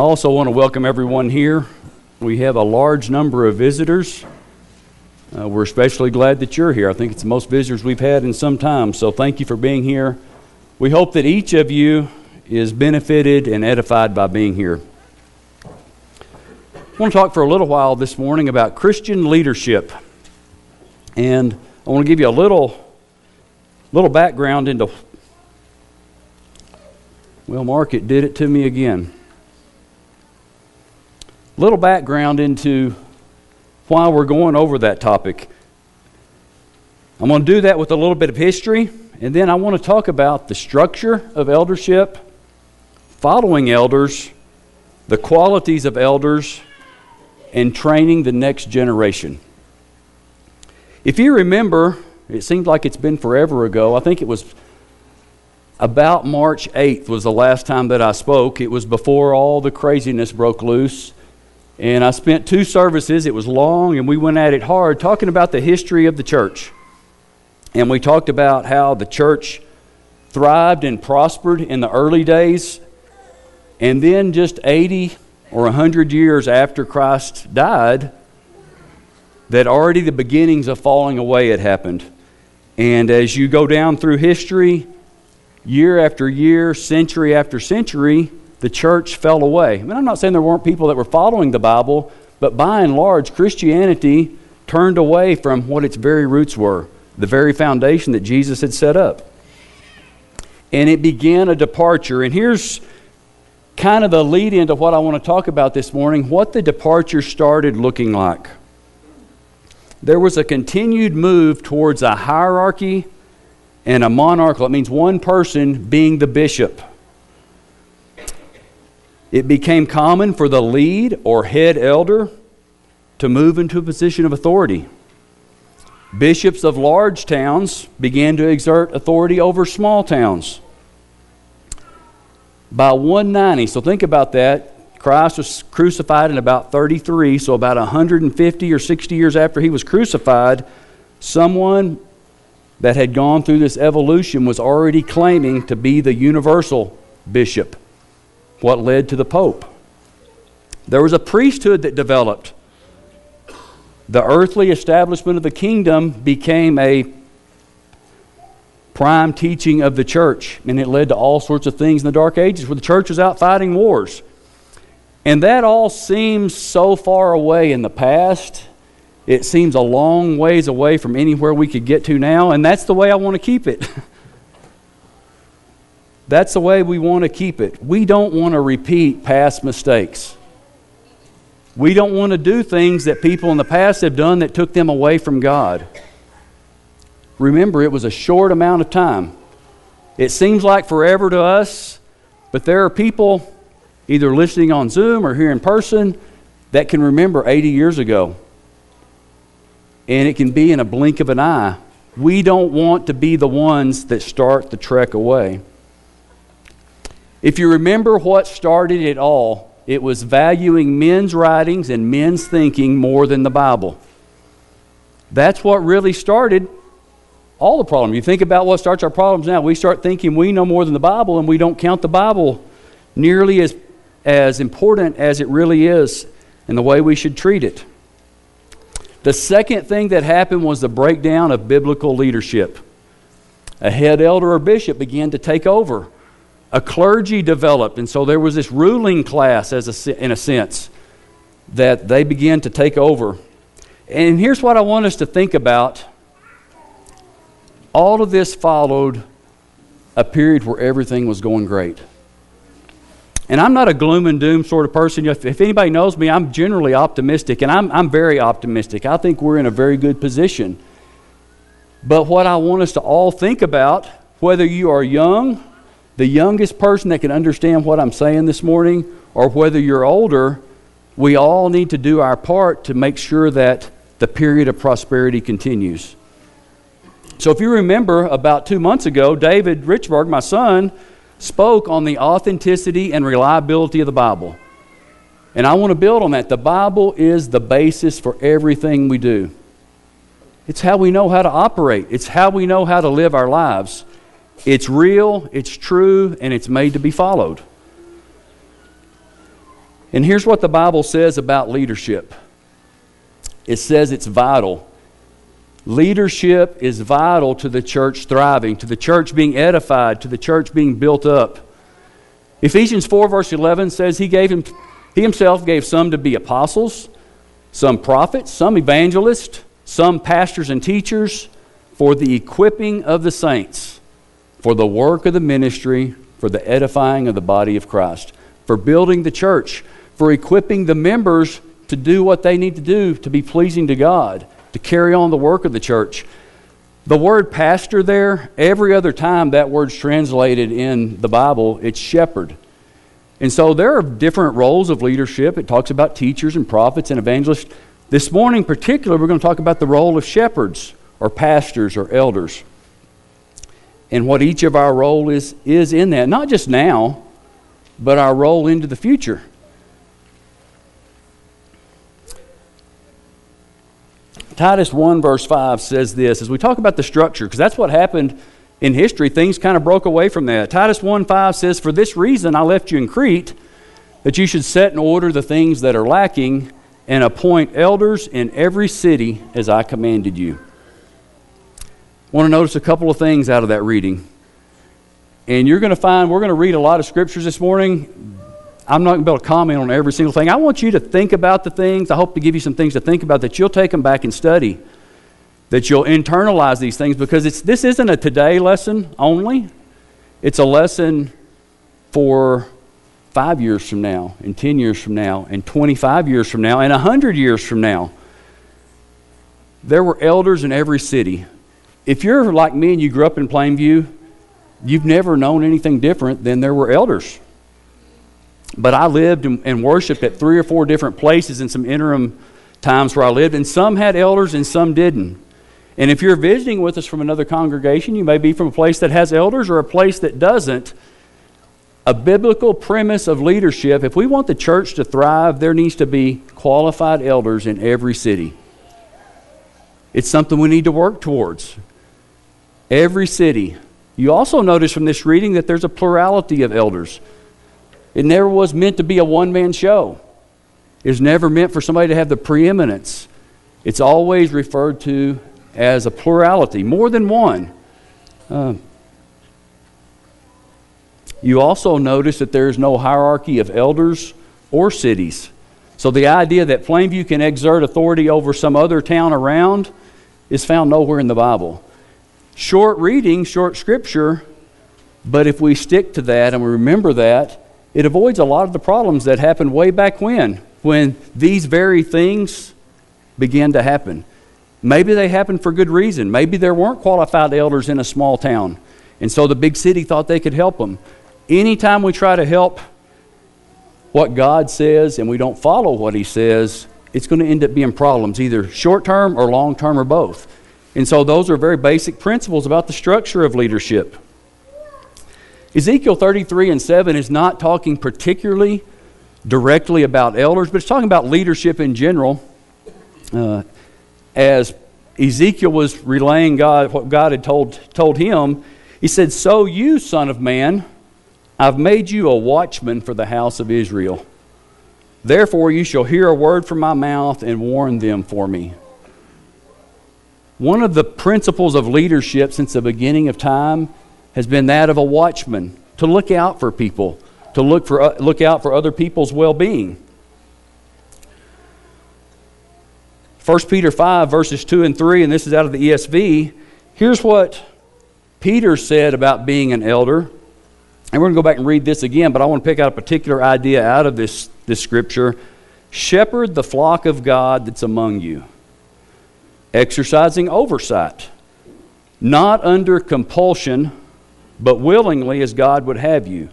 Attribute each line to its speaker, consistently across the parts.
Speaker 1: also want to welcome everyone here. We have a large number of visitors. Uh, we're especially glad that you're here. I think it's the most visitors we've had in some time, so thank you for being here. We hope that each of you is benefited and edified by being here. I want to talk for a little while this morning about Christian leadership. And I want to give you a little little background into well, Mark, it did it to me again. Little background into why we're going over that topic. I'm going to do that with a little bit of history, and then I want to talk about the structure of eldership, following elders, the qualities of elders, and training the next generation. If you remember, it seems like it's been forever ago. I think it was about March 8th was the last time that I spoke. It was before all the craziness broke loose. And I spent two services. It was long, and we went at it hard, talking about the history of the church. And we talked about how the church thrived and prospered in the early days. And then, just 80 or 100 years after Christ died, that already the beginnings of falling away had happened. And as you go down through history, year after year, century after century, the church fell away. I mean, I'm not saying there weren't people that were following the Bible, but by and large, Christianity turned away from what its very roots were, the very foundation that Jesus had set up. And it began a departure. And here's kind of the lead into what I want to talk about this morning what the departure started looking like. There was a continued move towards a hierarchy and a monarchical. It means one person being the bishop. It became common for the lead or head elder to move into a position of authority. Bishops of large towns began to exert authority over small towns. By 190, so think about that. Christ was crucified in about 33, so about 150 or 60 years after he was crucified, someone that had gone through this evolution was already claiming to be the universal bishop what led to the Pope. There was a priesthood that developed. The earthly establishment of the kingdom became a prime teaching of the church, and it led to all sorts of things in the Dark Ages where the church was out fighting wars. And that all seems so far away in the past. It seems a long ways away from anywhere we could get to now, and that's the way I want to keep it. That's the way we want to keep it. We don't want to repeat past mistakes. We don't want to do things that people in the past have done that took them away from God. Remember, it was a short amount of time. It seems like forever to us, but there are people either listening on Zoom or here in person that can remember 80 years ago. And it can be in a blink of an eye. We don't want to be the ones that start the trek away. If you remember what started it all, it was valuing men's writings and men's thinking more than the Bible. That's what really started all the problem. You think about what starts our problems now. We start thinking we know more than the Bible and we don't count the Bible nearly as, as important as it really is and the way we should treat it. The second thing that happened was the breakdown of biblical leadership. A head elder or bishop began to take over a clergy developed, and so there was this ruling class, as a, in a sense, that they began to take over. And here's what I want us to think about. All of this followed a period where everything was going great. And I'm not a gloom and doom sort of person. If, anybody knows me, I'm generally optimistic, and I'm, I'm very optimistic. I think we're in a very good position. But what I want us to all think about, whether you are young the youngest person that can understand what I'm saying this morning, or whether you're older, we all need to do our part to make sure that the period of prosperity continues. So, if you remember, about two months ago, David Richburg, my son, spoke on the authenticity and reliability of the Bible. And I want to build on that. The Bible is the basis for everything we do. It's how we know how to operate, it's how we know how to live our lives. It's real, it's true, and it's made to be followed. And here's what the Bible says about leadership it says it's vital. Leadership is vital to the church thriving, to the church being edified, to the church being built up. Ephesians 4, verse 11 says he, gave him, he himself gave some to be apostles, some prophets, some evangelists, some pastors and teachers for the equipping of the saints, for the work of the ministry, for the edifying of the body of Christ, for building the church, for equipping the members to do what they need to do to be pleasing to God, to carry on the work of the church. The word pastor there, every other time that word's translated in the Bible, it's shepherd. And so there are different roles of leadership. It talks about teachers and prophets and evangelists. This morning, particularly, we're going to talk about the role of shepherds or pastors or elders and what each of our role is, is in that. Not just now, but our role into the future. Titus 1, verse 5 says this as we talk about the structure, because that's what happened in history. Things kind of broke away from that. Titus 1 5 says, For this reason I left you in Crete, that you should set in order the things that are lacking and appoint elders in every city as I commanded you. Want to notice a couple of things out of that reading. And you're going to find, we're going to read a lot of scriptures this morning. I'm not going to be able to comment on every single thing. I want you to think about the things. I hope to give you some things to think about that you'll take them back and study, that you'll internalize these things because it's, this isn't a today lesson only. It's a lesson for five years from now, and 10 years from now, and 25 years from now, and 100 years from now. There were elders in every city. If you're like me and you grew up in Plainview, you've never known anything different than there were elders but I lived and, worshiped at three or four different places in some interim times where I lived, and some had elders and some didn't. And if you're visiting with us from another congregation, you may be from a place that has elders or a place that doesn't. A biblical premise of leadership if we want the church to thrive, there needs to be qualified elders in every city. It's something we need to work towards. Every city. You also notice from this reading that there's a plurality of elders. It never was meant to be a one man show. It was never meant for somebody to have the preeminence. It's always referred to as a plurality, more than one. Uh, you also notice that there is no hierarchy of elders or cities. So the idea that Plainview can exert authority over some other town around is found nowhere in the Bible. Short reading, short scripture, but if we stick to that and we remember that, it avoids a lot of the problems that happened way back when, when these very things began to happen. Maybe they happened for good reason. Maybe there weren't qualified elders in a small town, and so the big city thought they could help them. Anytime we try to help what God says and we don't follow what He says, it's going to end up being problems, either short term or long term or both. And so, those are very basic principles about the structure of leadership. Ezekiel 33 and 7 is not talking particularly directly about elders, but it's talking about leadership in general. Uh, as Ezekiel was relaying God what God had told, told him, he said, So you, son of man, I've made you a watchman for the house of Israel. Therefore, you shall hear a word from my mouth and warn them for me. One of the principles of leadership since the beginning of time has been that of a watchman to look out for people, to look, for, uh, look out for other people's well being. 1 Peter 5, verses 2 and 3, and this is out of the ESV. Here's what Peter said about being an elder. And we're going to go back and read this again, but I want to pick out a particular idea out of this, this scripture. Shepherd the flock of God that's among you, exercising oversight, not under compulsion but willingly as God would have you,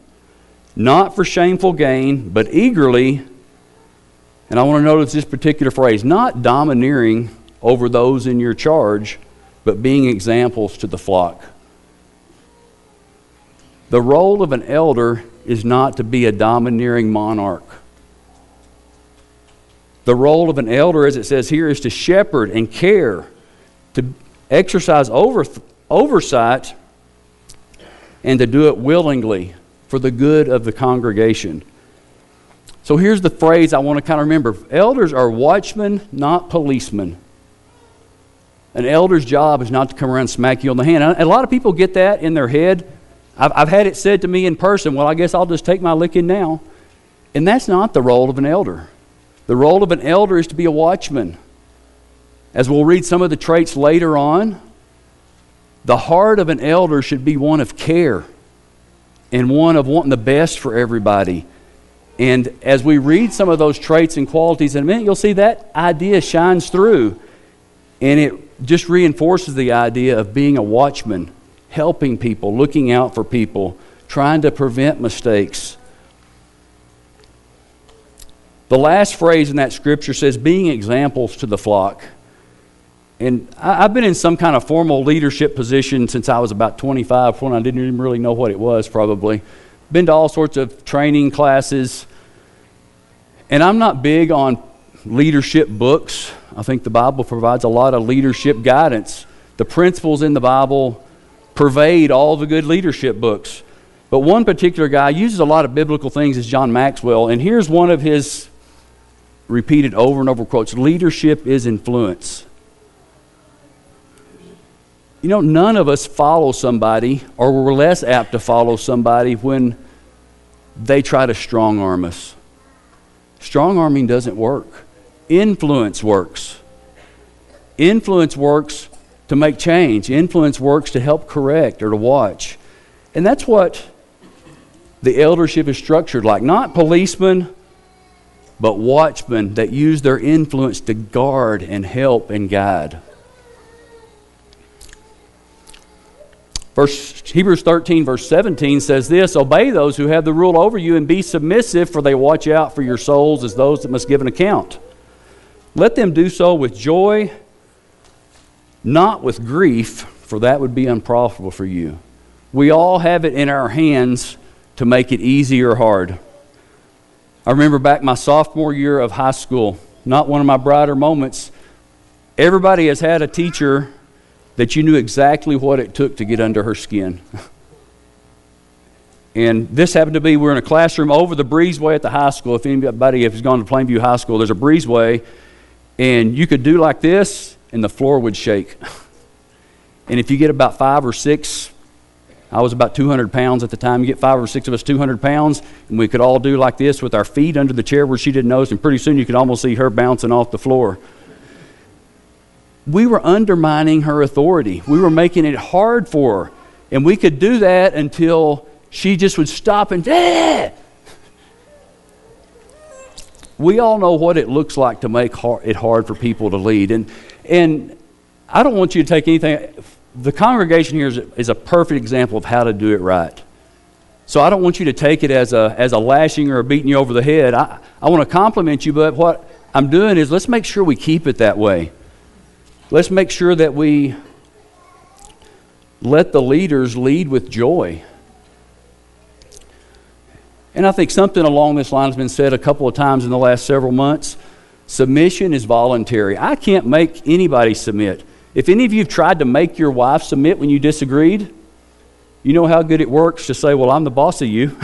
Speaker 1: not for shameful gain, but eagerly. And I want to notice this particular phrase not domineering over those in your charge, but being examples to the flock. The role of an elder is not to be a domineering monarch. The role of an elder, as it says here, is to shepherd and care, to exercise over, oversight and to do it willingly for the good of the congregation. So here's the phrase I want to kind of remember elders are watchmen, not policemen. An elder's job is not to come around and smack you on the hand. And a lot of people get that in their head. I've, I've had it said to me in person, well, I guess I'll just take my licking now. And that's not the role of an elder. The role of an elder is to be a watchman. As we'll read some of the traits later on, the heart of an elder should be one of care and one of wanting the best for everybody and as we read some of those traits and qualities in a minute, you'll see that idea shines through. And it just reinforces the idea of being a watchman, helping people, looking out for people, trying to prevent mistakes. The last phrase in that scripture says, being examples to the flock. And I've been in some kind of formal leadership position since I was about 25, when I didn't even really know what it was, probably. Been to all sorts of training classes. And I'm not big on leadership books. I think the Bible provides a lot of leadership guidance. The principles in the Bible pervade all the good leadership books. But one particular guy uses a lot of biblical things is John Maxwell, and here's one of his repeated over and over quotes leadership is influence. You know, none of us follow somebody, or we're less apt to follow somebody when they try to strong arm us. Strong arming doesn't work. Influence works. Influence works to make change. Influence works to help correct or to watch. And that's what the eldership is structured like. Not policemen, but watchmen that use their influence to guard and help and guide. Verse, Hebrews 13, verse 17 says this Obey those who have the rule over you and be submissive, for they watch out for your souls as those that must give an account. Let them do so with joy, not with grief, for that would be unprofitable for you. We all have it in our hands to make it easy or hard. I remember back my sophomore year of high school, not one of my brighter moments. Everybody has had a teacher that you knew exactly what it took to get under her skin. and this happened to be, we're in a classroom over the breezeway at the high school. If anybody has gone to Plainview High School, there's a breezeway, and you could do like this, and the floor would shake. and if you get about five or six, I was about 200 pounds at the time. You get five or six of us 200 pounds, and we could all do like this with our feet under the chair where she didn't notice, and pretty soon you could almost see her bouncing off the floor we were undermining her authority. We were making it hard for her. And we could do that until she just would stop and, eh! We all know what it looks like to make it hard for people to lead. And, and I don't want you to take anything. The congregation here is, is a perfect example of how to do it right. So I don't want you to take it as a, as a lashing or a beating you over the head. I, I want to compliment you, but what I'm doing is let's make sure we keep it that way. Let's make sure that we let the leaders lead with joy. And I think something along this line has been said a couple of times in the last several months. Submission is voluntary. I can't make anybody submit. If any of you have tried to make your wife submit when you disagreed, you know how good it works to say, Well, I'm the boss of you.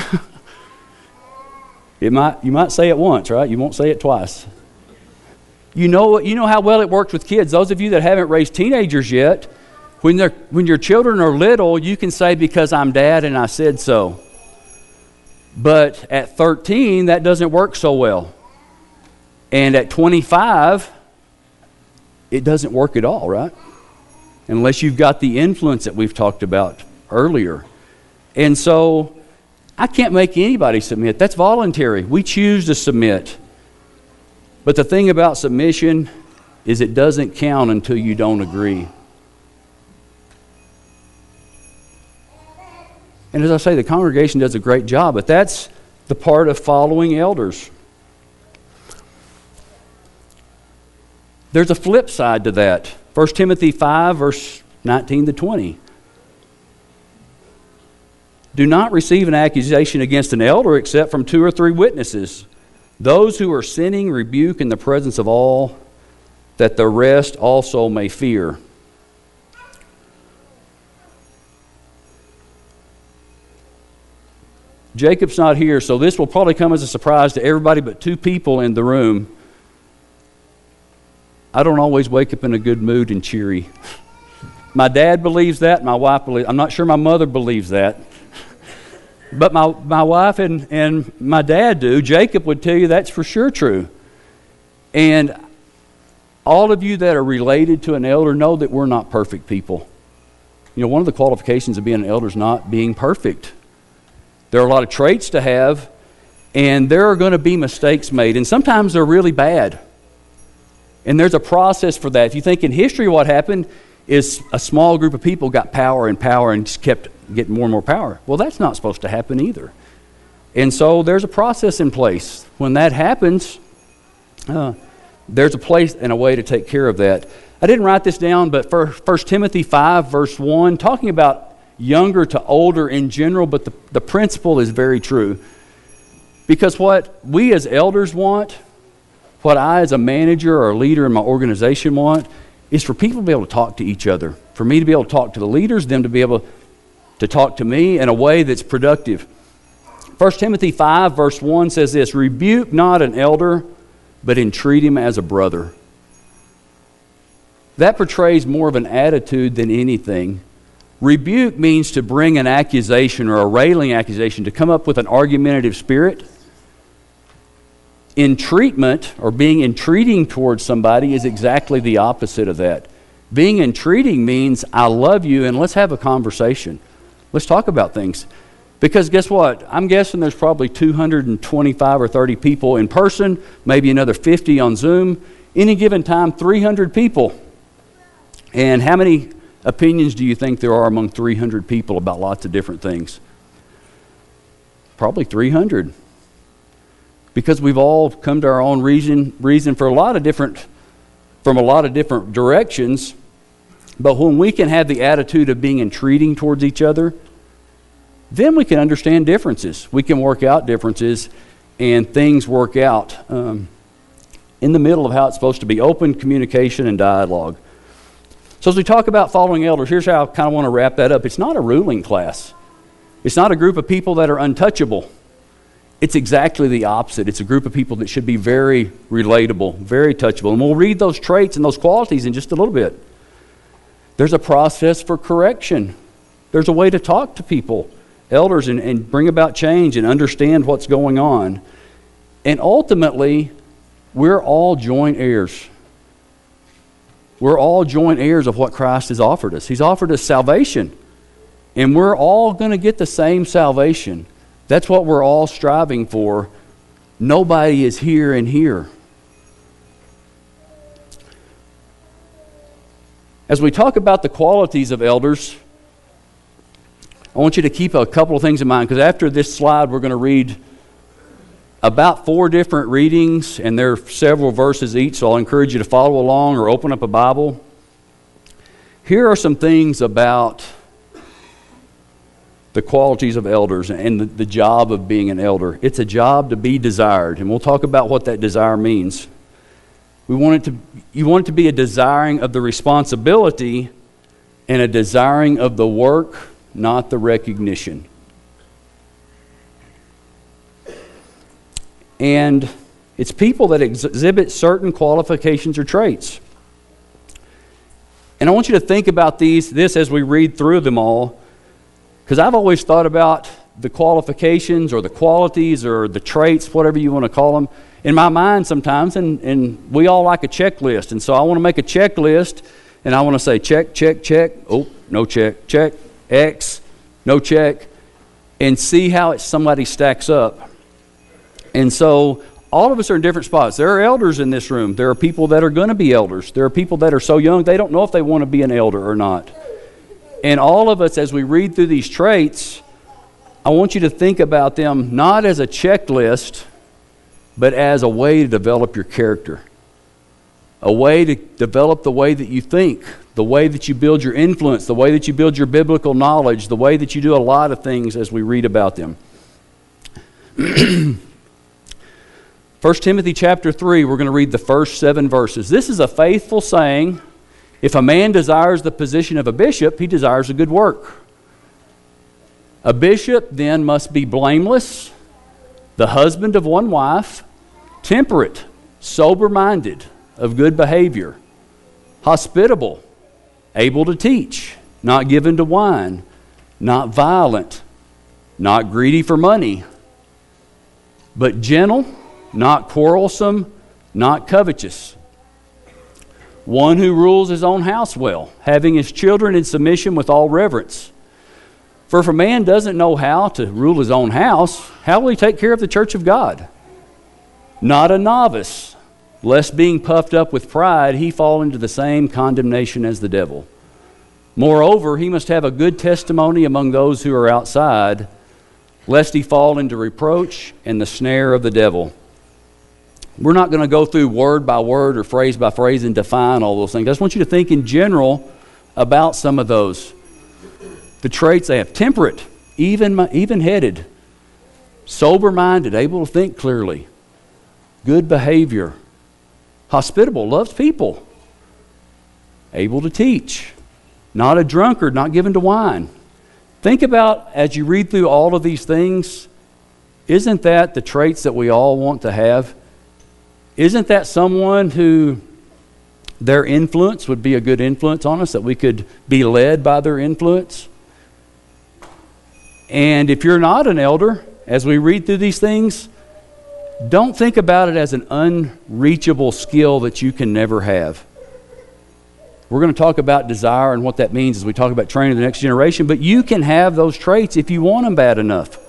Speaker 1: it might, you might say it once, right? You won't say it twice. You know, you know how well it works with kids. Those of you that haven't raised teenagers yet, when, they're, when your children are little, you can say, Because I'm dad and I said so. But at 13, that doesn't work so well. And at 25, it doesn't work at all, right? Unless you've got the influence that we've talked about earlier. And so I can't make anybody submit. That's voluntary. We choose to submit. But the thing about submission is it doesn't count until you don't agree. And as I say, the congregation does a great job, but that's the part of following elders. There's a flip side to that. 1 Timothy 5, verse 19 to 20. Do not receive an accusation against an elder except from two or three witnesses. Those who are sinning rebuke in the presence of all, that the rest also may fear. Jacob's not here, so this will probably come as a surprise to everybody but two people in the room. I don't always wake up in a good mood and cheery. My dad believes that. My wife believes. I'm not sure my mother believes that, but my my wife and and my dad do. Jacob would tell you that's for sure true. And all of you that are related to an elder know that we're not perfect people. You know, one of the qualifications of being an elder is not being perfect. There are a lot of traits to have, and there are going to be mistakes made, and sometimes they're really bad. And there's a process for that. If you think in history, what happened is a small group of people got power and power and just kept getting more and more power. Well, that's not supposed to happen either. And so there's a process in place. When that happens, uh, there's a place and a way to take care of that. I didn't write this down, but for 1 Timothy 5, verse 1, talking about younger to older in general, but the, the principle is very true. Because what we as elders want, what I as a manager or a leader in my organization want, is for people to be able to talk to each other. For me to be able to talk to the leaders, them to be able to talk to me in a way that's productive. 1 Timothy 5, verse 1 says this Rebuke not an elder, but entreat him as a brother. That portrays more of an attitude than anything. Rebuke means to bring an accusation or a railing accusation, to come up with an argumentative spirit. Entreatment, or being entreating towards somebody, is exactly the opposite of that. Being entreating means, I love you and let's have a conversation. Let's talk about things. Because guess what? I'm guessing there's probably 225 or 30 people in person, maybe another 50 on Zoom. Any given time, 300 people. And how many opinions do you think there are among 300 people about lots of different things? Probably 300. Because we've all come to our own reason, reason for a lot of different, from a lot of different directions. But when we can have the attitude of being entreating towards each other, then we can understand differences. We can work out differences, and things work out um, in the middle of how it's supposed to be open communication and dialogue. So, as we talk about following elders, here's how I kind of want to wrap that up. It's not a ruling class, it's not a group of people that are untouchable. It's exactly the opposite. It's a group of people that should be very relatable, very touchable. And we'll read those traits and those qualities in just a little bit. There's a process for correction, there's a way to talk to people, elders, and, and bring about change and understand what's going on. And ultimately, we're all joint heirs. We're all joint heirs of what Christ has offered us. He's offered us salvation. And we're all going to get the same salvation. That's what we're all striving for. Nobody is here and here. As we talk about the qualities of elders, I want you to keep a couple of things in mind because after this slide, we're going to read about four different readings, and there are several verses each, so I'll encourage you to follow along or open up a Bible. Here are some things about the qualities of elders and the, the, job of being an elder. It's a job to be desired, and we'll talk about what that desire means. We want it to, you want it to be a desiring of the responsibility and a desiring of the work, not the recognition. And it's people that exhibit certain qualifications or traits. And I want you to think about these this as we read through them all because I've always thought about the qualifications or the qualities or the traits, whatever you want to call them, in my mind sometimes. And, and we all like a checklist. And so I want to make a checklist and I want to say check, check, check. Oh, no check, check, X, no check, and see how it, somebody stacks up. And so all of us are in different spots. There are elders in this room. There are people that are going to be elders. There are people that are so young they don't know if they want to be an elder or not. And all of us, as we read through these traits, I want you to think about them not as a checklist, but as a way to develop your character, a way to develop the way that you think, the way that you build your influence, the way that you build your biblical knowledge, the way that you do a lot of things as we read about them. 1 Timothy chapter 3, we're going to read the first seven verses. This is a faithful saying. If a man desires the position of a bishop, he desires a good work. A bishop then must be blameless, the husband of one wife, temperate, sober minded, of good behavior, hospitable, able to teach, not given to wine, not violent, not greedy for money, but gentle, not quarrelsome, not covetous. One who rules his own house well, having his children in submission with all reverence. For if a man doesn't know how to rule his own house, how will he take care of the church of God? Not a novice, lest being puffed up with pride, he fall into the same condemnation as the devil. Moreover, he must have a good testimony among those who are outside, lest he fall into reproach and the snare of the devil. We're not going to go through word by word or phrase by phrase and define all those things. I just want you to think in general about some of those. The traits they have temperate, even, even headed, sober minded, able to think clearly, good behavior, hospitable, loves people, able to teach, not a drunkard, not given to wine. Think about as you read through all of these things, isn't that the traits that we all want to have? Isn't that someone who their influence would be a good influence on us, that we could be led by their influence? And if you're not an elder, as we read through these things, don't think about it as an unreachable skill that you can never have. We're going to talk about desire and what that means as we talk about training the next generation, but you can have those traits if you want them bad enough.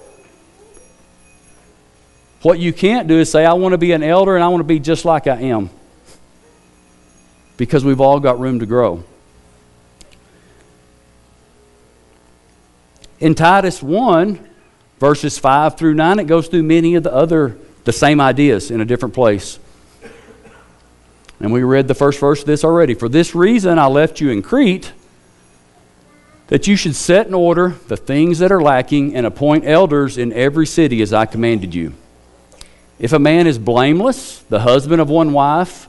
Speaker 1: What you can't do is say, I want to be an elder and I want to be just like I am. Because we've all got room to grow. In Titus 1, verses 5 through 9, it goes through many of the other, the same ideas in a different place. And we read the first verse of this already. For this reason I left you in Crete, that you should set in order the things that are lacking and appoint elders in every city as I commanded you. If a man is blameless, the husband of one wife,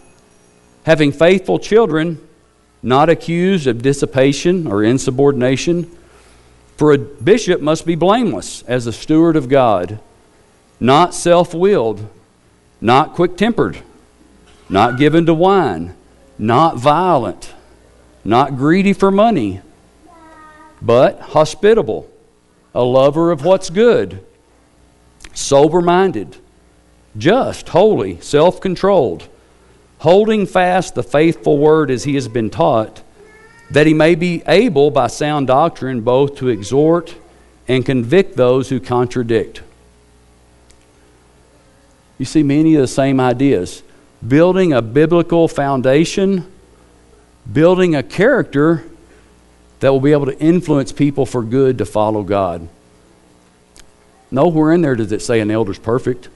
Speaker 1: having faithful children, not accused of dissipation or insubordination, for a bishop must be blameless as a steward of God, not self willed, not quick tempered, not given to wine, not violent, not greedy for money, but hospitable, a lover of what's good, sober minded just, holy, self controlled, holding fast the faithful word as he has been taught, that he may be able by sound doctrine both to exhort and convict those who contradict. You see many of the same ideas. Building a biblical foundation, building a character that will be able to influence people for good to follow God. Nowhere in there does it say an elder's perfect.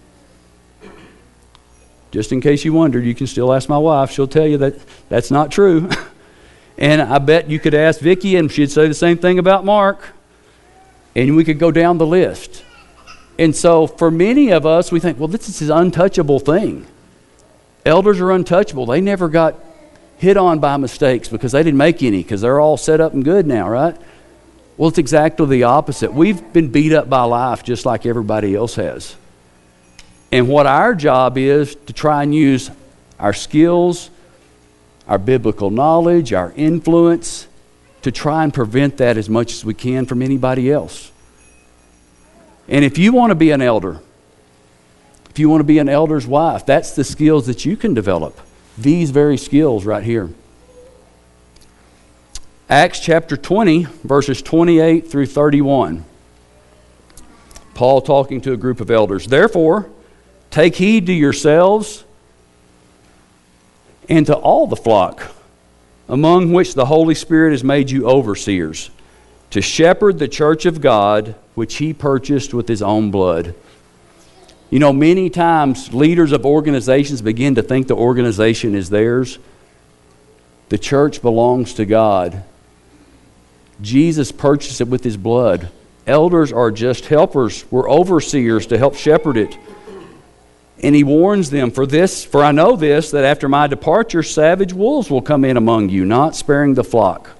Speaker 1: Just in case you wondered, you can still ask my wife. She'll tell you that that's not true. and I bet you could ask Vicki, and she'd say the same thing about Mark. And we could go down the list. And so, for many of us, we think, well, this is an untouchable thing. Elders are untouchable. They never got hit on by mistakes because they didn't make any because they're all set up and good now, right? Well, it's exactly the opposite. We've been beat up by life just like everybody else has. And what our job is to try and use our skills, our biblical knowledge, our influence to try and prevent that as much as we can from anybody else. And if you want to be an elder, if you want to be an elder's wife, that's the skills that you can develop. These very skills right here. Acts chapter 20, verses 28 through 31. Paul talking to a group of elders. Therefore, Take heed to yourselves and to all the flock, among which the Holy Spirit has made you overseers, to shepherd the church of God, which he purchased with his own blood. You know, many times leaders of organizations begin to think the organization is theirs. The church belongs to God. Jesus purchased it with his blood. Elders are just helpers, we're overseers to help shepherd it. And he warns them, For this, for I know this, that after my departure savage wolves will come in among you, not sparing the flock.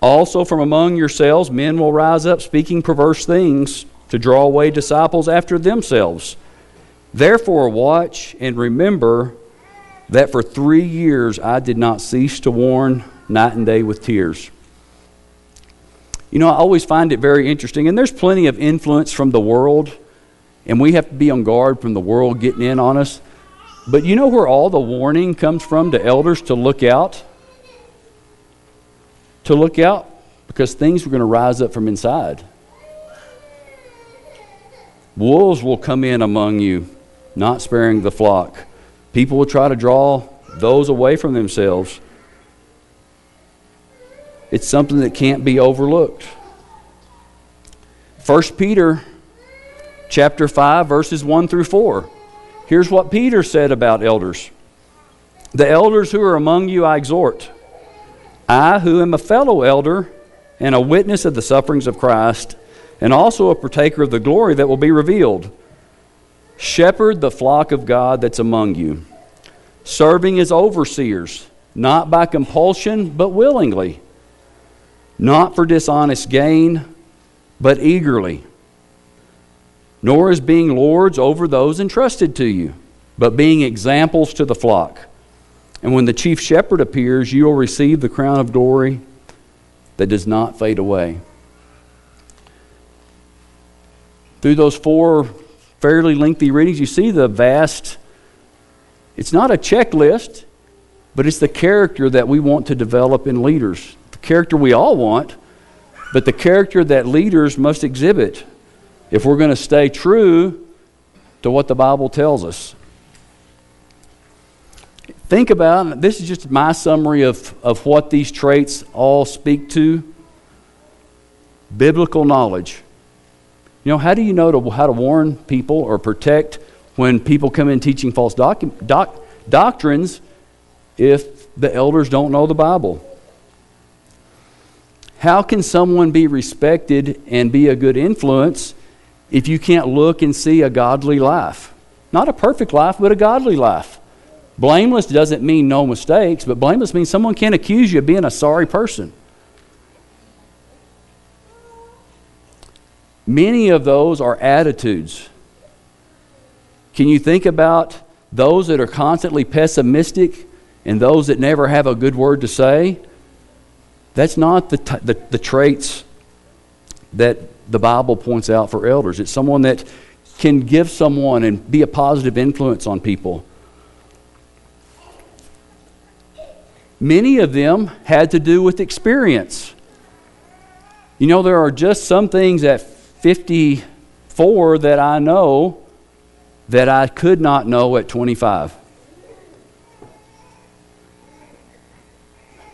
Speaker 1: Also, from among yourselves, men will rise up speaking perverse things to draw away disciples after themselves. Therefore, watch and remember that for three years I did not cease to warn night and day with tears. You know, I always find it very interesting, and there's plenty of influence from the world, and we have to be on guard from the world getting in on us. But you know where all the warning comes from to elders to look out? To look out because things are going to rise up from inside. Wolves will come in among you, not sparing the flock. People will try to draw those away from themselves. It's something that can't be overlooked. 1 Peter chapter 5 verses 1 through 4. Here's what Peter said about elders. The elders who are among you I exhort. I who am a fellow elder and a witness of the sufferings of Christ and also a partaker of the glory that will be revealed. Shepherd the flock of God that's among you, serving as overseers, not by compulsion, but willingly not for dishonest gain, but eagerly, nor as being lords over those entrusted to you, but being examples to the flock. And when the chief shepherd appears, you will receive the crown of glory that does not fade away. Through those four fairly lengthy readings, you see the vast, it's not a checklist, but it's the character that we want to develop in leaders the character we all want, but the character that leaders must exhibit if we're going to stay true to what the Bible tells us. Think about this is just my summary of, of what these traits all speak to biblical knowledge. You know, how do you know to, how to warn people or protect when people come in teaching false doc, doc, doctrines if the elders don't know the Bible? How can someone be respected and be a good influence if you can't look and see a godly life? Not a perfect life, but a godly life. Blameless doesn't mean no mistakes, but blameless means someone can't accuse you of being a sorry person. Many of those are attitudes. Can you think about those that are constantly pessimistic and those that never have a good word to say? That's not the, t- the, the traits that the Bible points out for elders. It's someone that can give someone and be a positive influence on people. Many of them had to do with experience. You know, there are just some things at 54 that I know that I could not know at 25.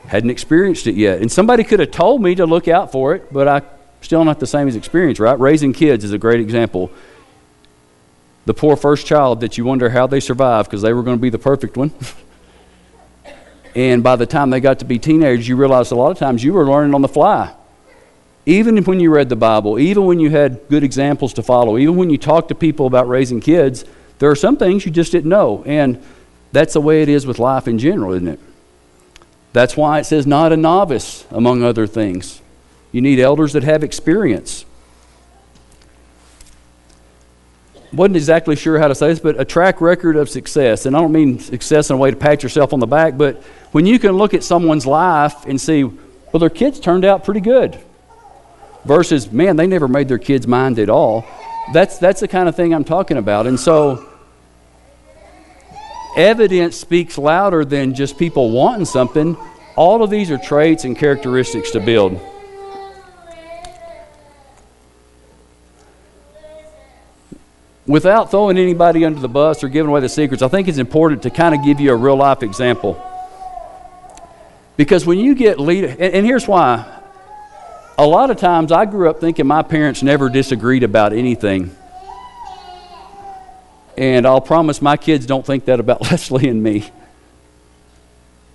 Speaker 1: Hadn't experienced it yet. And somebody could have told me to look out for it, but I still not the same as experience, right? Raising kids is a great example. The poor first child that you wonder how they survived because they were going to be the perfect one. and by the time they got to be teenagers, you realized a lot of times you were learning on the fly. Even when you read the Bible, even when you had good examples to follow, even when you talked to people about raising kids, there are some things you just didn't know. And that's the way it is with life in general, isn't it? That's why it says not a novice, among other things. You need elders that have experience. Wasn't exactly sure how to say this, but a track record of success. And I don't mean success in a way to pat yourself on the back, but when you can look at someone's life and see, well, their kids turned out pretty good, versus, man, they never made their kids' mind at all. That's, that's the kind of thing I'm talking about. And so, evidence speaks louder than just people wanting something. All of these are traits and characteristics to build. Without throwing anybody under the bus or giving away the secrets, I think it's important to kind of give you a real life example. Because when you get leader, and, and here's why. A lot of times I grew up thinking my parents never disagreed about anything. And I'll promise my kids don't think that about Leslie and me.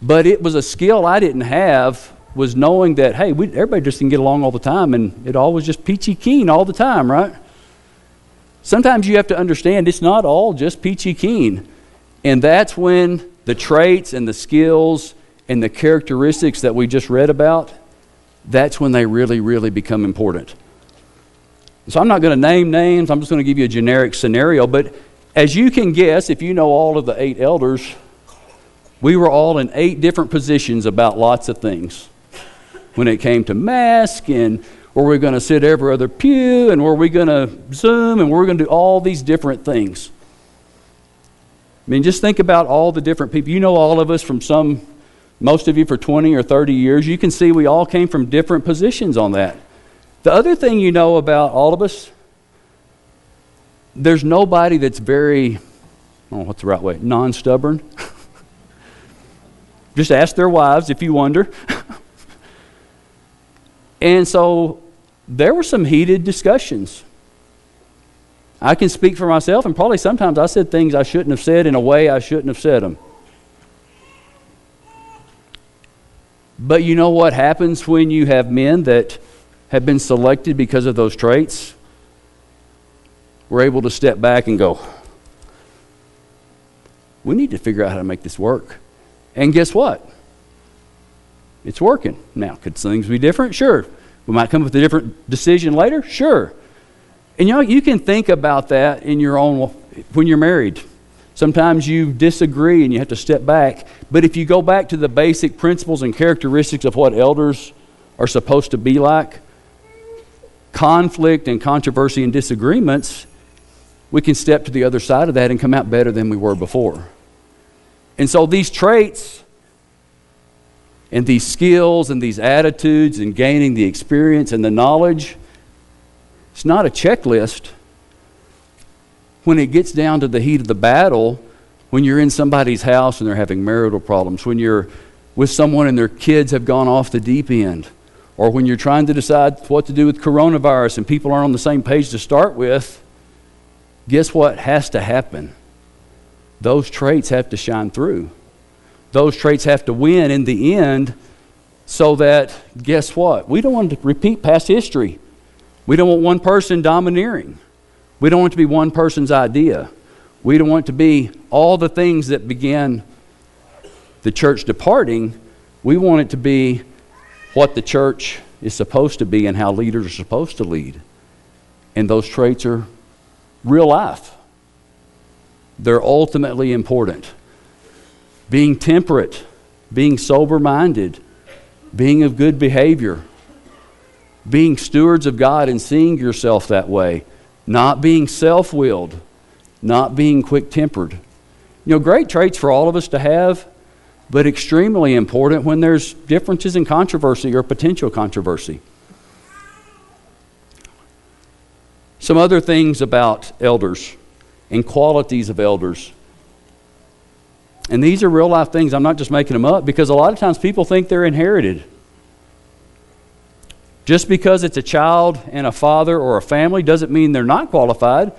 Speaker 1: But it was a skill I didn't have was knowing that, hey, we, everybody just can get along all the time, and it all was just peachy keen all the time, right? Sometimes you have to understand it's not all just peachy keen. And that's when the traits and the skills and the characteristics that we just read about, that's when they really, really become important. So I'm not going to name names, I'm just going to give you a generic scenario. But as you can guess, if you know all of the eight elders, we were all in eight different positions about lots of things. When it came to mask and were we're going to sit every other pew and were we going to Zoom and were we going to do all these different things. I mean, just think about all the different people. You know, all of us from some, most of you for 20 or 30 years. You can see we all came from different positions on that. The other thing you know about all of us, there's nobody that's very, oh, what's the right way, non stubborn. Just ask their wives if you wonder. and so there were some heated discussions. I can speak for myself, and probably sometimes I said things I shouldn't have said in a way I shouldn't have said them. But you know what happens when you have men that have been selected because of those traits? We're able to step back and go, we need to figure out how to make this work. And guess what? It's working. Now, could things be different? Sure. We might come up with a different decision later? Sure. And you know, you can think about that in your own when you're married. Sometimes you disagree and you have to step back. But if you go back to the basic principles and characteristics of what elders are supposed to be like, conflict and controversy and disagreements, we can step to the other side of that and come out better than we were before. And so these traits and these skills and these attitudes and gaining the experience and the knowledge it's not a checklist. When it gets down to the heat of the battle, when you're in somebody's house and they're having marital problems, when you're with someone and their kids have gone off the deep end, or when you're trying to decide what to do with coronavirus and people aren't on the same page to start with, guess what has to happen? Those traits have to shine through. Those traits have to win in the end so that, guess what? We don't want to repeat past history. We don't want one person domineering. We don't want to be one person's idea. We don't want to be all the things that began the church departing. We want it to be what the church is supposed to be and how leaders are supposed to lead. And those traits are real life. They're ultimately important. Being temperate, being sober minded, being of good behavior, being stewards of God and seeing yourself that way, not being self willed, not being quick tempered. You know, great traits for all of us to have, but extremely important when there's differences in controversy or potential controversy. Some other things about elders and qualities of elders. And these are real life things. I'm not just making them up because a lot of times people think they're inherited. Just because it's a child and a father or a family doesn't mean they're not qualified,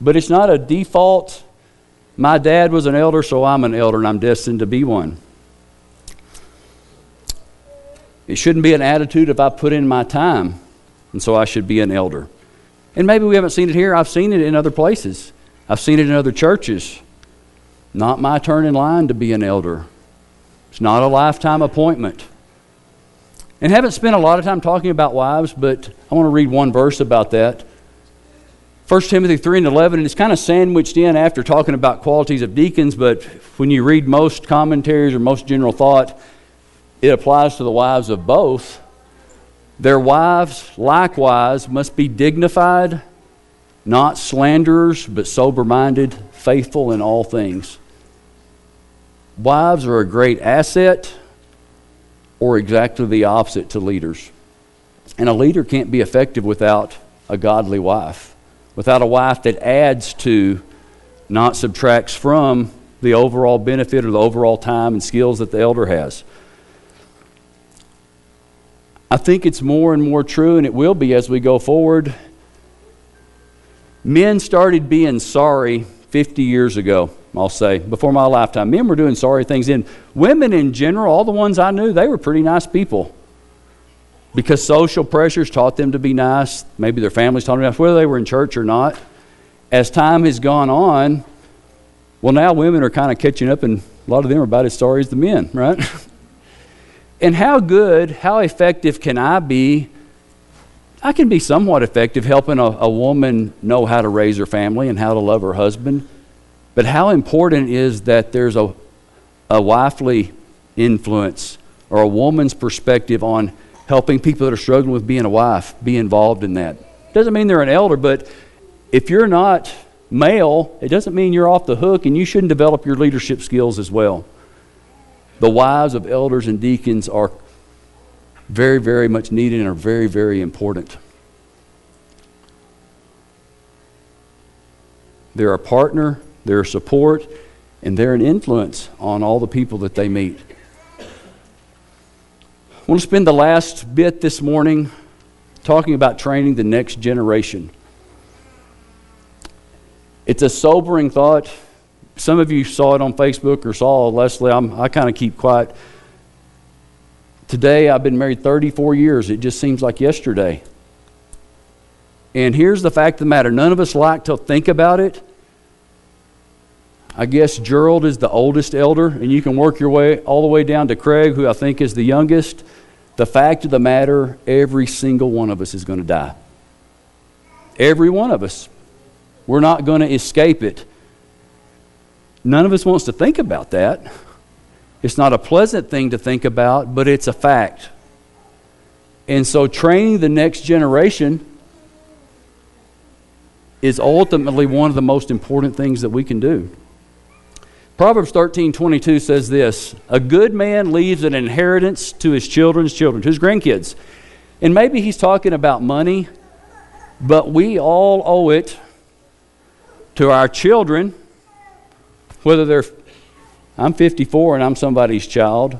Speaker 1: but it's not a default. My dad was an elder, so I'm an elder and I'm destined to be one. It shouldn't be an attitude if I put in my time, and so I should be an elder. And maybe we haven't seen it here, I've seen it in other places, I've seen it in other churches. Not my turn in line to be an elder, it's not a lifetime appointment. And haven't spent a lot of time talking about wives, but I want to read one verse about that. 1 Timothy 3 and 11, and it's kind of sandwiched in after talking about qualities of deacons, but when you read most commentaries or most general thought, it applies to the wives of both. Their wives, likewise, must be dignified, not slanderers, but sober minded, faithful in all things. Wives are a great asset or exactly the opposite to leaders. And a leader can't be effective without a godly wife, without a wife that adds to, not subtracts from, the overall benefit or the overall time and skills that the elder has. I think it's more and more true, and it will be as we go forward. Men started being sorry 50 years ago I'll say, before my lifetime. Men were doing sorry things. And women in general, all the ones I knew, they were pretty nice people. Because social pressures taught them to be nice. Maybe their families taught them nice, whether they were in church or not. As time has gone on, well, now women are kind of catching up, and a lot of them are about as sorry as the men, right? And how good, how effective can I be? I can be somewhat effective helping a, a woman know how to raise her family and how to love her husband. But how important is that there's a, a wifely influence or a woman's perspective on helping people that are struggling with being a wife be involved in that? Doesn't mean they're an elder, but if you're not male, it doesn't mean you're off the hook and you shouldn't develop your leadership skills as well. The wives of elders and deacons are very, very much needed and are very, very important. They're a partner, they're a support, and they're an influence on all the people that they meet. I want to spend the last bit this morning talking about training the next generation. It's a sobering thought. Some of you saw it on Facebook or saw Leslie. I'm, I kind of keep quiet. Today, I've been married 34 years. It just seems like yesterday. And here's the fact of the matter none of us like to think about it. I guess Gerald is the oldest elder, and you can work your way all the way down to Craig, who I think is the youngest. The fact of the matter, every single one of us is going to die. Every one of us. We're not going to escape it. None of us wants to think about that. It's not a pleasant thing to think about, but it's a fact. And so, training the next generation is ultimately one of the most important things that we can do. Proverbs 13 22 says this A good man leaves an inheritance to his children's children, to his grandkids. And maybe he's talking about money, but we all owe it to our children, whether they're, I'm 54 and I'm somebody's child,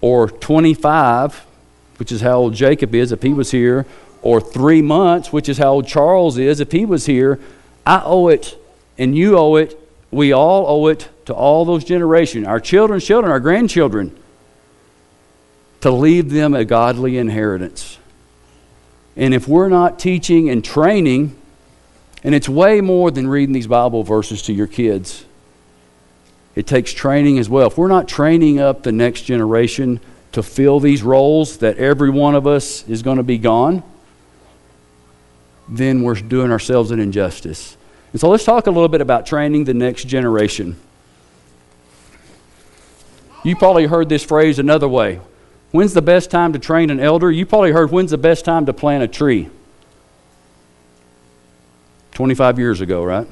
Speaker 1: or 25, which is how old Jacob is if he was here, or three months, which is how old Charles is if he was here, I owe it, and you owe it. We all owe it to all those generations, our children's children, our grandchildren, to leave them a godly inheritance. And if we're not teaching and training and it's way more than reading these Bible verses to your kids. It takes training as well. If we're not training up the next generation to fill these roles that every one of us is going to be gone, then we're doing ourselves an injustice. And so let's talk a little bit about training the next generation. You probably heard this phrase another way. When's the best time to train an elder? You probably heard when's the best time to plant a tree. 25 years ago, right?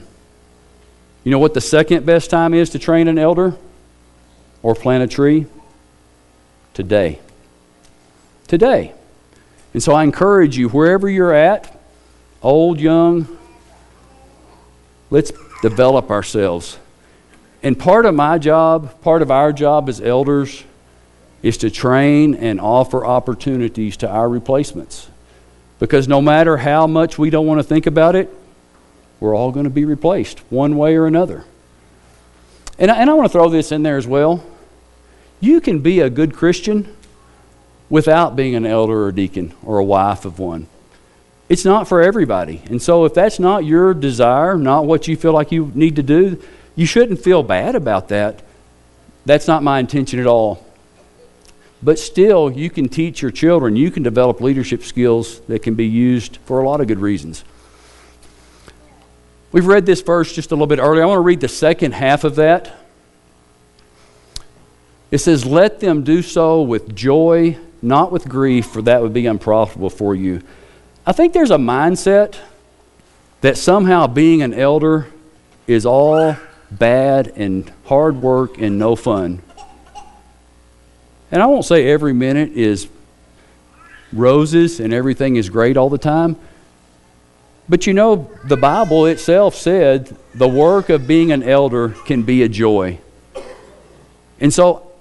Speaker 1: You know what the second best time is to train an elder or plant a tree? Today. Today. And so I encourage you, wherever you're at, old, young, let's develop ourselves. And part of my job, part of our job as elders, is to train and offer opportunities to our replacements. Because no matter how much we don't want to think about it, we're all going to be replaced one way or another. And I, and I want to throw this in there as well. You can be a good Christian without being an elder or deacon or a wife of one. It's not for everybody. And so if that's not your desire, not what you feel like you need to do, you shouldn't feel bad about that. That's not my intention at all. But still, you can teach your children, you can develop leadership skills that can be used for a lot of good reasons. We've read this verse just a little bit earlier. I want to read the second half of that. It says, Let them do so with joy, not with grief, for that would be unprofitable for you. I think there's a mindset that somehow being an elder is all bad and hard work and no fun. And I won't say every minute is roses and everything is great all the time, but you know, the Bible itself said the work of being an elder can be a joy. And so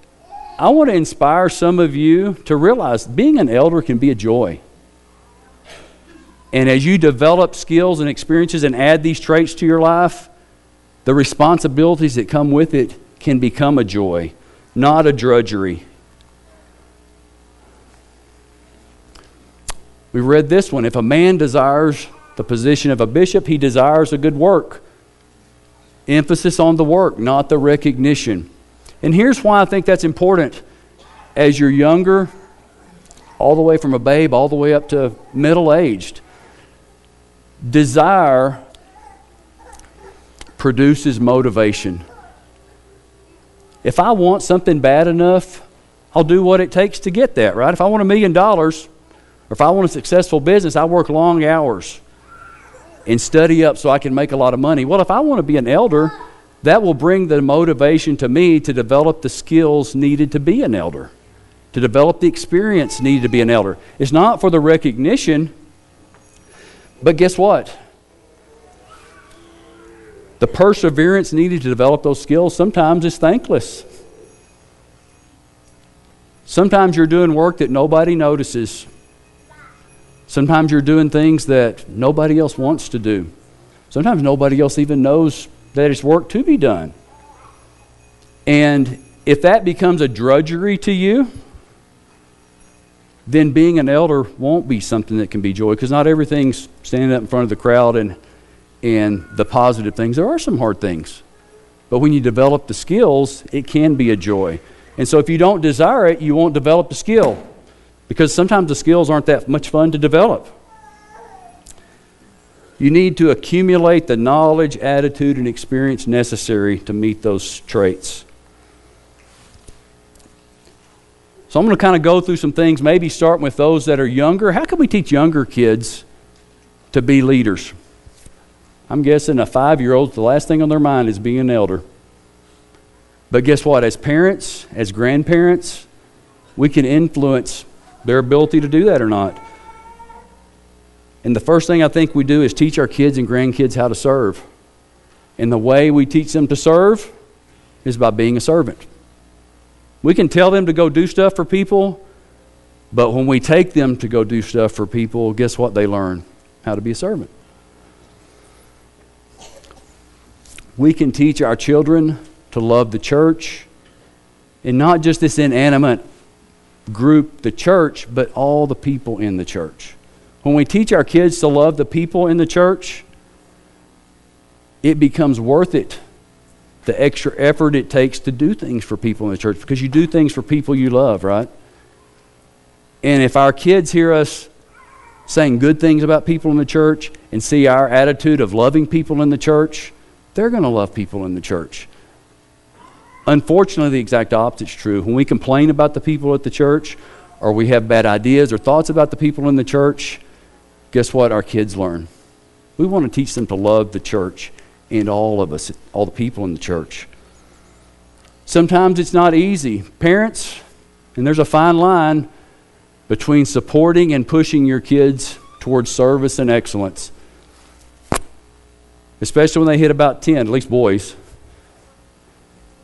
Speaker 1: I want to inspire some of you to realize being an elder can be a joy. And as you develop skills and experiences and add these traits to your life, the responsibilities that come with it can become a joy, not a drudgery. We read this one if a man desires the position of a bishop, he desires a good work. Emphasis on the work, not the recognition. And here's why I think that's important. as you're younger, all the way from a babe all the way up to middle aged. Desire produces motivation. If I want something bad enough, I'll do what it takes to get that, right? If I want a million dollars, or if I want a successful business, I work long hours and study up so I can make a lot of money. Well, if I want to be an elder, that will bring the motivation to me to develop the skills needed to be an elder, to develop the experience needed to be an elder. It's not for the recognition, but guess what? The perseverance needed to develop those skills sometimes is thankless. Sometimes you're doing work that nobody notices. Sometimes you're doing things that nobody else wants to do. Sometimes nobody else even knows that it's work to be done. And if that becomes a drudgery to you, then being an elder won't be something that can be joy because not everything's standing up in front of the crowd and and the positive things. There are some hard things. But when you develop the skills, it can be a joy. And so if you don't desire it, you won't develop the skill because sometimes the skills aren't that much fun to develop. You need to accumulate the knowledge, attitude, and experience necessary to meet those traits. So I'm going to kind of go through some things, maybe starting with those that are younger. How can we teach younger kids to be leaders? I'm guessing a five year old, the last thing on their mind is being an elder. But guess what? As parents, as grandparents, we can influence their ability to do that or not. And the first thing I think we do is teach our kids and grandkids how to serve. And the way we teach them to serve is by being a servant. We can tell them to go do stuff for people, but when we take them to go do stuff for people, guess what they learn? How to be a servant. we can teach our children to love the church and not just this inanimate group, the church, but all the people in the church. When we teach our kids to love the people in the church, it becomes worth it the extra effort it takes to do things for people in the church because you do things for people you love, right? And if our kids hear us saying good things about people in the church and see our attitude of loving people in the church, they're going to love people in the church. Unfortunately, the exact opposite is true. When we complain about the people at the church, or we have bad ideas or thoughts about the people in the church, guess what our kids learn? We want to teach them to love the church and all of us, all the people in the church. Sometimes it's not easy. Parents, and there's a fine line between supporting and pushing your kids towards service and excellence especially when they hit about 10, at least boys.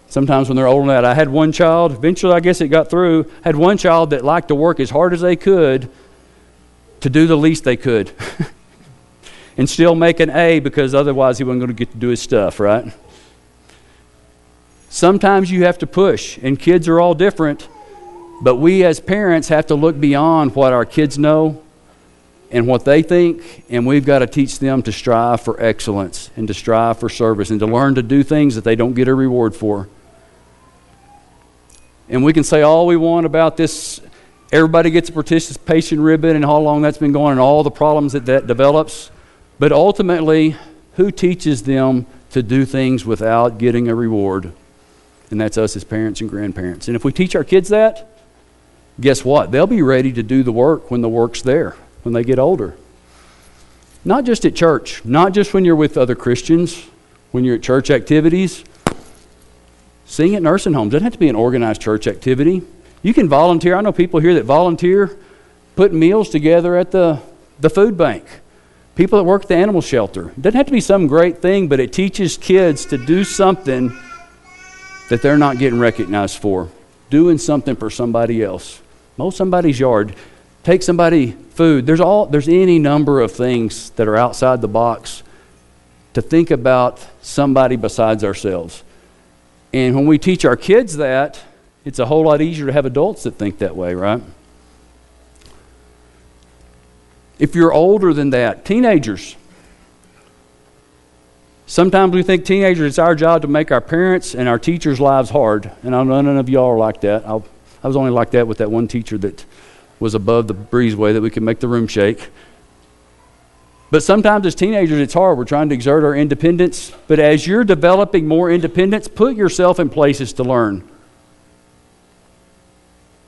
Speaker 1: Sometimes when they're older than that. I had one child, eventually I guess it got through, had one child that liked to work as hard as they could to do the least they could. and still make an A because otherwise he wasn't going to get to do his stuff, right? Sometimes you have to push, and kids are all different, but we as parents have to look beyond what our kids know and what they think, and we've got to teach them to strive for excellence and to strive for service and to learn to do things that they don't get a reward for. And we can say all we want about this. Everybody gets a participation ribbon and how long that's been going and all the problems that that develops. But ultimately, who teaches them to do things without getting a reward? And that's us as parents and grandparents. And if we teach our kids that, guess what? They'll be ready to do the work when the work's there when they get older. Not just at church, not just when you're with other Christians, when you're at church activities. Sing at nursing homes doesn't have to be an organized church activity. You can volunteer. I know people here that volunteer putting meals together at the, the food bank. People that work at the animal shelter. It doesn't have to be some great thing, but it teaches kids to do something that they're not getting recognized for. Doing something for somebody else. Mow somebody's yard take somebody food. There's all there's any number of things that are outside the box to think about somebody besides ourselves. And when we teach our kids that, it's a whole lot easier to have adults that think that way, right? If you're older than that, teenagers. Sometimes we think teenagers, it's our job to make our parents and our teachers' lives hard. And I know none of y'all are like that. I'll, I was only like that with that one teacher that was above the breezeway that we could make the room shake. But sometimes as teenagers, it's hard. We're trying to exert our independence. But as you're developing more independence, put yourself in places to learn.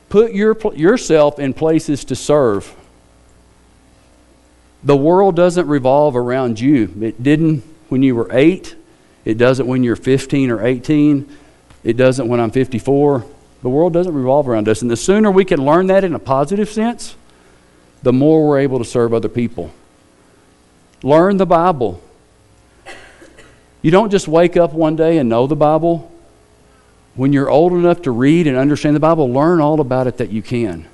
Speaker 1: Put your, yourself in places to serve. The world doesn't revolve around you. It didn't when you were eight. It doesn't when you're 15 or 18. It doesn't when I'm 54. The world doesn't revolve around us. And the sooner we can learn that in a positive sense, the more we're able to serve other people. Learn the Bible. You don't just wake up one day and know the Bible. When you're old enough to read and understand the Bible, learn all about it that you can.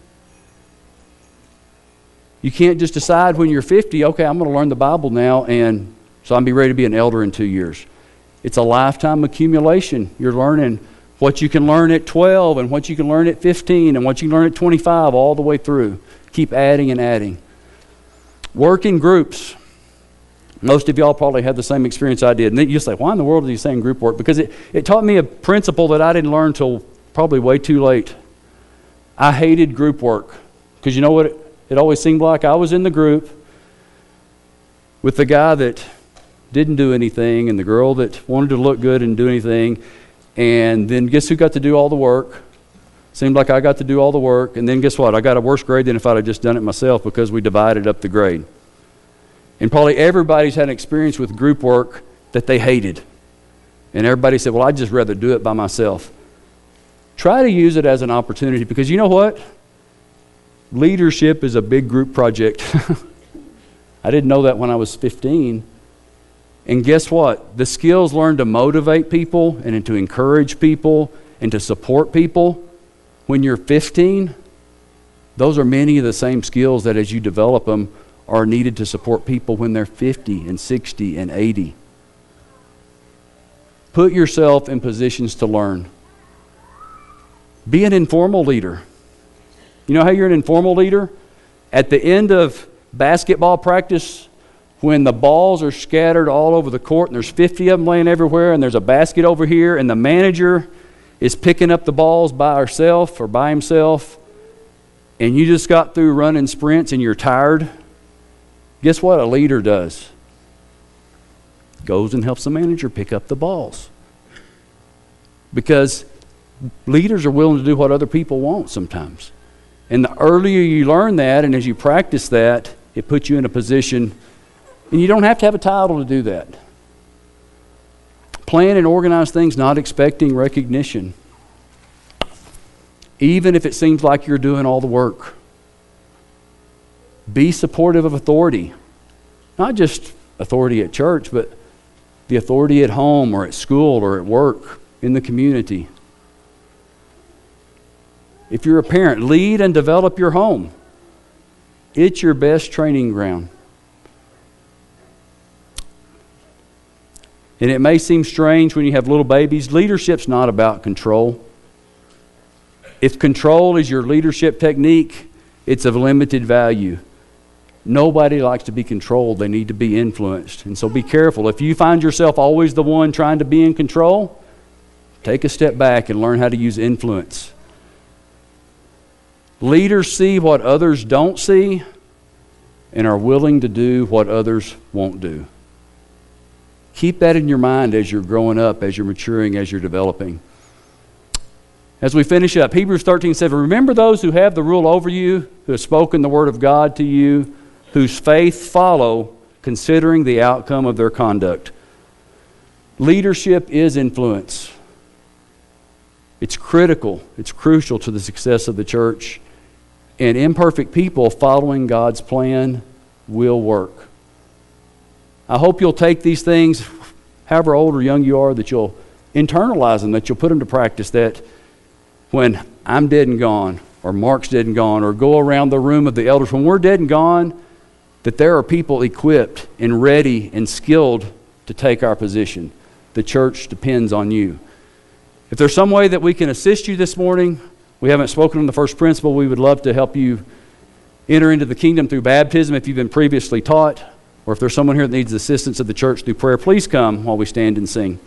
Speaker 1: You can't just decide when you're 50, okay, I'm going to learn the Bible now, and so I'm be ready to be an elder in two years. It's a lifetime accumulation. You're learning what you can learn at 12 and what you can learn at 15 and what you can learn at 25 all the way through. Keep adding and adding. Work in groups. Most of y'all probably had the same experience I did. And you say, why in the world are you saying group work? Because it, it taught me a principle that I didn't learn until probably way too late. I hated group work. Because you know what it always seemed like? I was in the group with the guy that didn't do anything and the girl that wanted to look good and do anything. And then guess who got to do all the work? Seemed like I got to do all the work. And then guess what? I got a worse grade than if I'd have just done it myself because we divided up the grade. And probably everybody's had an experience with group work that they hated. And everybody said, Well, I'd just rather do it by myself. Try to use it as an opportunity because you know what? Leadership is a big group project. I didn't know that when I was 15. And guess what? The skills learned to motivate people and to encourage people and to support people when you're 15, those are many of the same skills that as you develop them are needed to support people when they're 50 and 60 and 80. Put yourself in positions to learn. Be an informal leader. You know how you're an informal leader? At the end of basketball practice, when the balls are scattered all over the court and there's 50 of them laying everywhere and there's a basket over here and the manager is picking up the balls by herself or by himself and you just got through running sprints and you're tired Guess what a leader does? Goes and helps the manager pick up the balls. Because leaders are willing to do what other people want sometimes. And the earlier you learn that and as you practice that, it puts you in a position, and you don't have to have a title to do that. Plan and organize things not expecting recognition, even if it seems like you're doing all the work. Be supportive of authority. Not just authority at church, but the authority at home or at school or at work in the community. If you're a parent, lead and develop your home. It's your best training ground. And it may seem strange when you have little babies. Leadership's not about control. If control is your leadership technique, it's of limited value. Nobody likes to be controlled, they need to be influenced. And so be careful. If you find yourself always the one trying to be in control, take a step back and learn how to use influence. Leaders see what others don't see and are willing to do what others won't do. Keep that in your mind as you're growing up, as you're maturing, as you're developing. As we finish up, Hebrews 13 7, remember those who have the rule over you, who have spoken the word of God to you whose faith follow considering the outcome of their conduct. Leadership is influence. It's critical, it's crucial to the success of the church. And imperfect people following God's plan will work. I hope you'll take these things, however old or young you are, that you'll internalize them, that you'll put them to practice, that when I'm dead and gone, or Mark's dead and gone, or go around the room of the elders, when we're dead and gone, that there are people equipped and ready and skilled to take our position. The church depends on you. If there's some way that we can assist you this morning, we haven't spoken on the first principle. We would love to help you enter into the kingdom through baptism if you've been previously taught, or if there's someone here that needs the assistance of the church through prayer, please come while we stand and sing.